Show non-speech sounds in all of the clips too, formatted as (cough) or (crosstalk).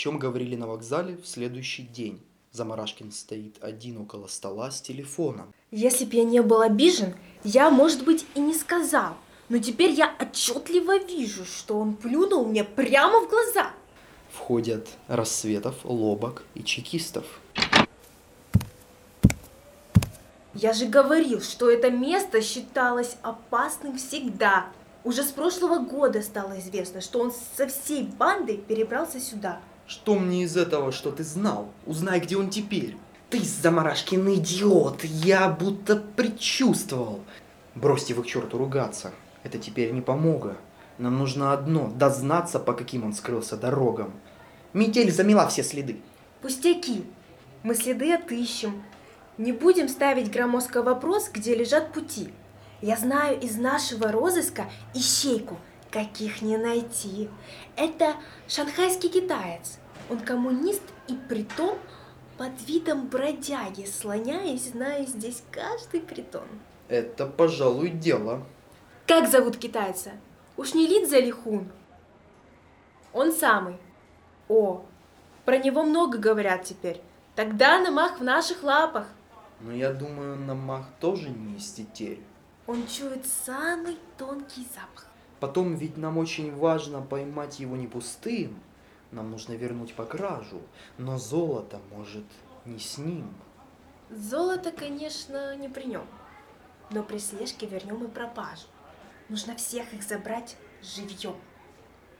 чем говорили на вокзале в следующий день. Замарашкин стоит один около стола с телефоном. Если б я не был обижен, я, может быть, и не сказал. Но теперь я отчетливо вижу, что он плюнул мне прямо в глаза. Входят Рассветов, Лобок и Чекистов. Я же говорил, что это место считалось опасным всегда. Уже с прошлого года стало известно, что он со всей бандой перебрался сюда. Что мне из этого, что ты знал? Узнай, где он теперь. Ты, Замарашкин, идиот! Я будто предчувствовал. Бросьте вы к черту ругаться. Это теперь не помога. Нам нужно одно – дознаться, по каким он скрылся дорогам. Метель замела все следы. Пустяки. Мы следы отыщем. Не будем ставить громоздко вопрос, где лежат пути. Я знаю из нашего розыска ищейку, каких не найти. Это шанхайский китаец. Он коммунист и притом под видом бродяги, слоняясь, знаю здесь каждый притон. Это, пожалуй, дело. Как зовут китайца? Уж не Лидзе Лихун? Он самый. О, про него много говорят теперь. Тогда намах в наших лапах. Но я думаю, намах тоже не из тетерь. Он чует самый тонкий запах. Потом ведь нам очень важно поймать его не пустым. Нам нужно вернуть по кражу. Но золото, может, не с ним. Золото, конечно, не при нем. Но при слежке вернем и пропажу. Нужно всех их забрать живьем.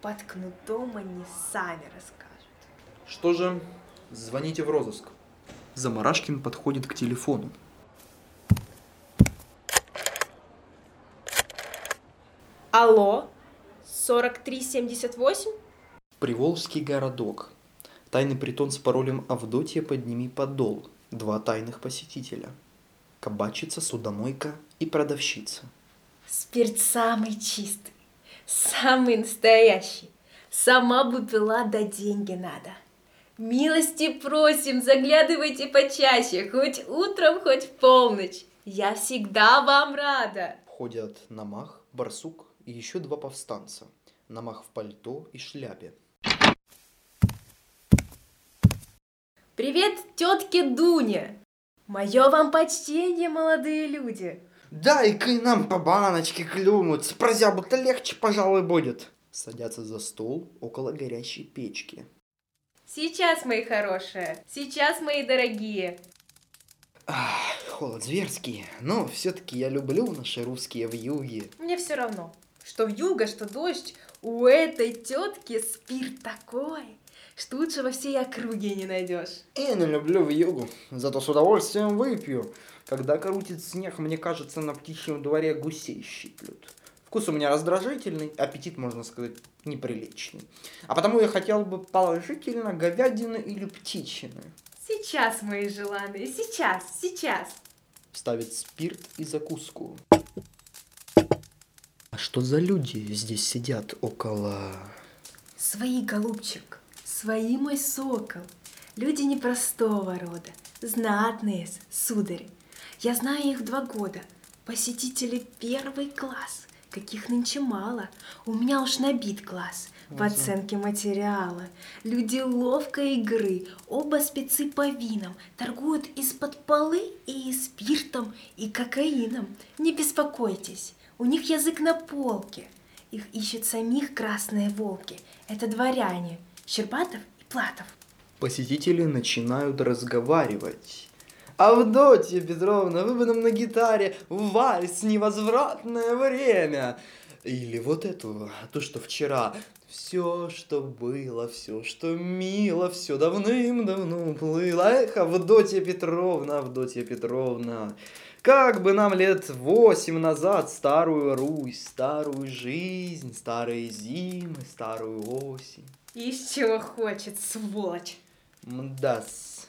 Под кнутом они сами расскажут. Что же, звоните в розыск. Замарашкин подходит к телефону. Алло, 4378? Приволжский городок. Тайный притон с паролем «Авдотья, подними подол». Два тайных посетителя. Кабачица, судомойка и продавщица. Спирт самый чистый, самый настоящий. Сама бы пила, да деньги надо. Милости просим, заглядывайте почаще, хоть утром, хоть в полночь. Я всегда вам рада. Входят Намах, Барсук и еще два повстанца. Намах в пальто и шляпе. Привет, тетке Дуне. Мое вам почтение, молодые люди. Дай-ка и нам по баночке клюнуть, с прозябу-то легче, пожалуй, будет. Садятся за стол около горящей печки. Сейчас, мои хорошие, сейчас, мои дорогие. Ах, холод зверский, но все-таки я люблю наши русские вьюги. Мне все равно, что вьюга, что дождь, у этой тетки спирт такой, что лучше во всей округе не найдешь. Я не люблю вьюгу, зато с удовольствием выпью. Когда крутит снег, мне кажется, на птичьем дворе гусей щиплют. Вкус у меня раздражительный, аппетит, можно сказать, неприличный. А потому я хотел бы положительно говядины или птичины. Сейчас, мои желанные, сейчас, сейчас. Ставит спирт и закуску. Что за люди здесь сидят около... Свои, голубчик, свои, мой сокол. Люди непростого рода, знатные, сударь. Я знаю их два года, посетители первый класс, каких нынче мало. У меня уж набит класс в оценке материала. Люди ловкой игры, оба спецы по винам, торгуют из-под полы и спиртом, и кокаином. Не беспокойтесь, у них язык на полке. Их ищут самих красные волки. Это дворяне, Щербатов и Платов. Посетители начинают разговаривать. Авдотья Петровна, вы бы нам на гитаре вальс невозвратное время. Или вот эту, то, что вчера. Все, что было, все, что мило, все давным-давно уплыло. Эх, Авдотья Петровна, Авдотья Петровна. Как бы нам лет восемь назад старую Русь, старую жизнь, старые зимы, старую осень. Из чего хочет, сволочь. Мдас.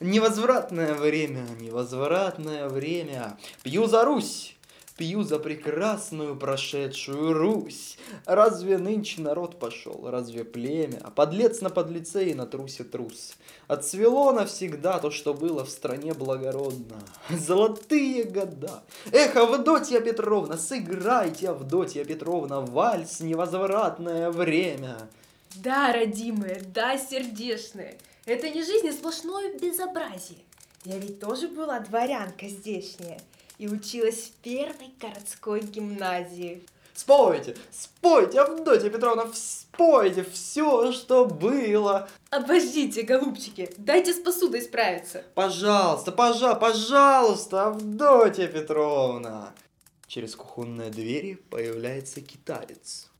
Невозвратное время, невозвратное время. Пью за Русь, пью за прекрасную прошедшую Русь. Разве нынче народ пошел, разве племя? А подлец на подлеце и на трусе трус. Отцвело навсегда то, что было в стране благородно. (laughs) Золотые года. Эх, Авдотья Петровна, сыграйте, Авдотья Петровна, вальс невозвратное время. Да, родимая, да, сердечная. Это не жизнь, а сплошное безобразие. Я ведь тоже была дворянка здешняя и училась в первой городской гимназии. Спойте, спойте, Авдотья Петровна, спойте все, что было. Обождите, голубчики, дайте с посудой справиться. Пожалуйста, пожа, пожалуйста, Авдотья Петровна. Через кухонные двери появляется китаец.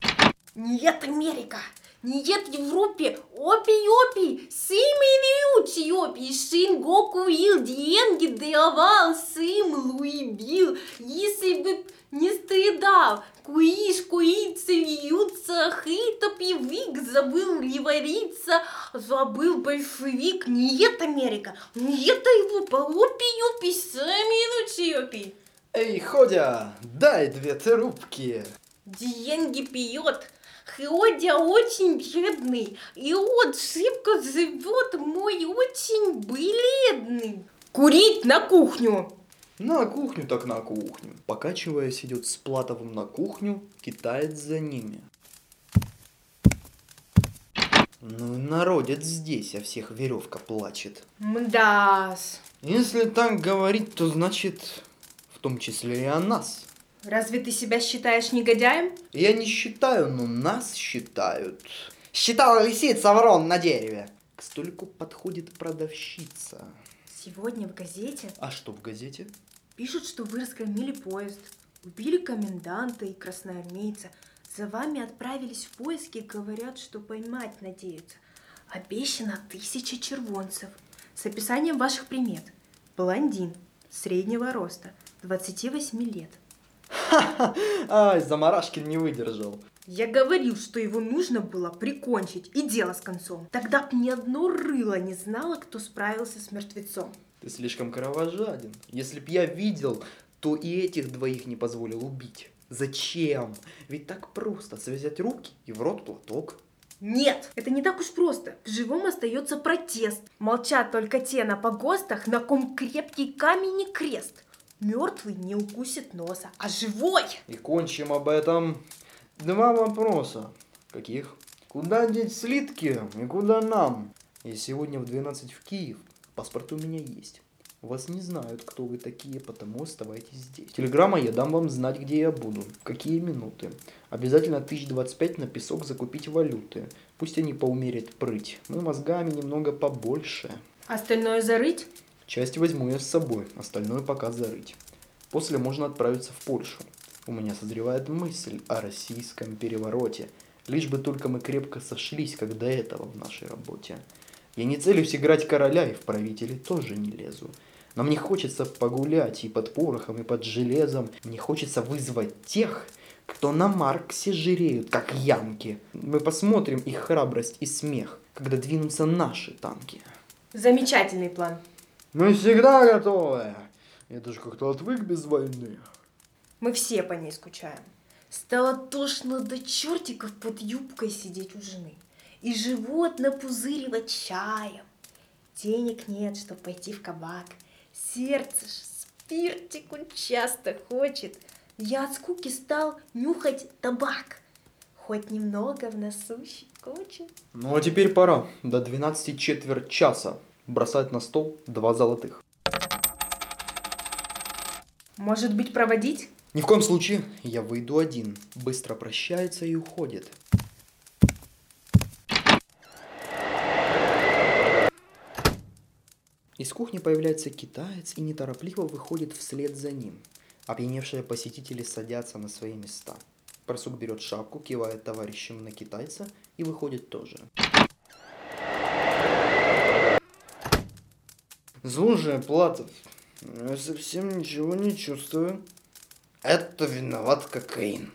Нет, Америка! Нет Европе! Опи, опи! Сими виучи, опи! Шин Гоку ил, деньги давал, сым Луи бил. Если бы не стыдал, куиш, куицы вьются, хитоп и вик, забыл ли вариться, забыл большевик. Нет, Америка! Нет Европа! Опи, опи! Сами виучи, опи! Эй, Ходя, дай две трубки. Деньги пьет. Ходя очень бедный, и вот шибко живет мой очень бледный. Курить на кухню! На кухню так на кухню. Покачиваясь, идет с Платовым на кухню, китаец за ними. Ну и народец здесь, а всех веревка плачет. Мдас. Если так говорить, то значит, в том числе и о нас. Разве ты себя считаешь негодяем? Я не считаю, но нас считают. Считала лисица ворон на дереве. К столику подходит продавщица. Сегодня в газете А что в газете? пишут, что вы разгромили поезд, убили коменданта и красноармейца. За вами отправились в поиски, говорят, что поймать надеются. Обещано тысяча червонцев. С описанием ваших примет. Блондин, среднего роста, 28 лет. (laughs) Ай, Замарашкин не выдержал. Я говорил, что его нужно было прикончить, и дело с концом. Тогда б ни одно рыло не знало, кто справился с мертвецом. Ты слишком кровожаден. Если б я видел, то и этих двоих не позволил убить. Зачем? Ведь так просто связать руки и в рот платок. Нет, это не так уж просто. В живом остается протест. Молчат только те на погостах, на ком крепкий камень и крест. Мертвый не укусит носа, а живой! И кончим об этом. Два вопроса. Каких? Куда деть слитки и куда нам? Я сегодня в 12 в Киев. Паспорт у меня есть. Вас не знают, кто вы такие, потому оставайтесь здесь. Телеграмма я дам вам знать, где я буду, в какие минуты. Обязательно 1025 на песок закупить валюты. Пусть они поумерят прыть. Мы мозгами немного побольше. Остальное зарыть? Часть возьму я с собой, остальное пока зарыть. После можно отправиться в Польшу. У меня созревает мысль о российском перевороте. Лишь бы только мы крепко сошлись, как до этого в нашей работе. Я не целюсь играть короля и в правители тоже не лезу. Но мне хочется погулять и под порохом, и под железом. Мне хочется вызвать тех, кто на Марксе жиреют, как янки. Мы посмотрим их храбрость и смех, когда двинутся наши танки. Замечательный план. Мы всегда готовы. Я даже как-то отвык без войны. Мы все по ней скучаем. Стало тошно до чертиков под юбкой сидеть у жены. И живот напузыривать чаем. Денег нет, чтобы пойти в кабак. Сердце ж спиртику часто хочет. Я от скуки стал нюхать табак. Хоть немного в носу щекочет. Ну а теперь пора. До 12 четверть часа. Бросать на стол два золотых. Может быть, проводить? Ни в коем случае. Я выйду один. Быстро прощается и уходит. Из кухни появляется китаец и неторопливо выходит вслед за ним. Опьяневшие посетители садятся на свои места. Барсук берет шапку, кивает товарищам на китайца и выходит тоже. Слушай, Платов, я совсем ничего не чувствую. Это виноват кокаин.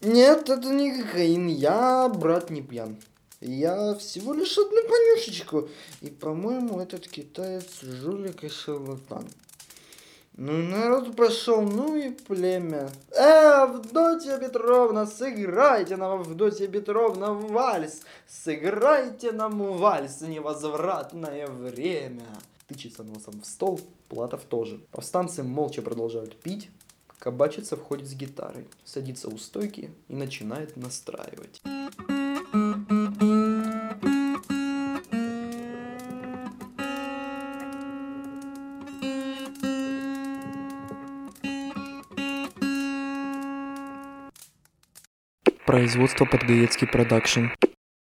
Нет, это не кокаин, я, брат, не пьян. Я всего лишь одну понюшечку. И, по-моему, этот китаец жулик и шарлатан. Ну, и народ пошел, ну и племя. Э, Авдотья Петровна, сыграйте нам, Авдотья Петровна, вальс. Сыграйте нам вальс, невозвратное время. Тычется носом в стол, Платов тоже. Повстанцы молча продолжают пить. Кабачица входит с гитарой, садится у стойки и начинает настраивать. Производство Подгаецкий продакшн.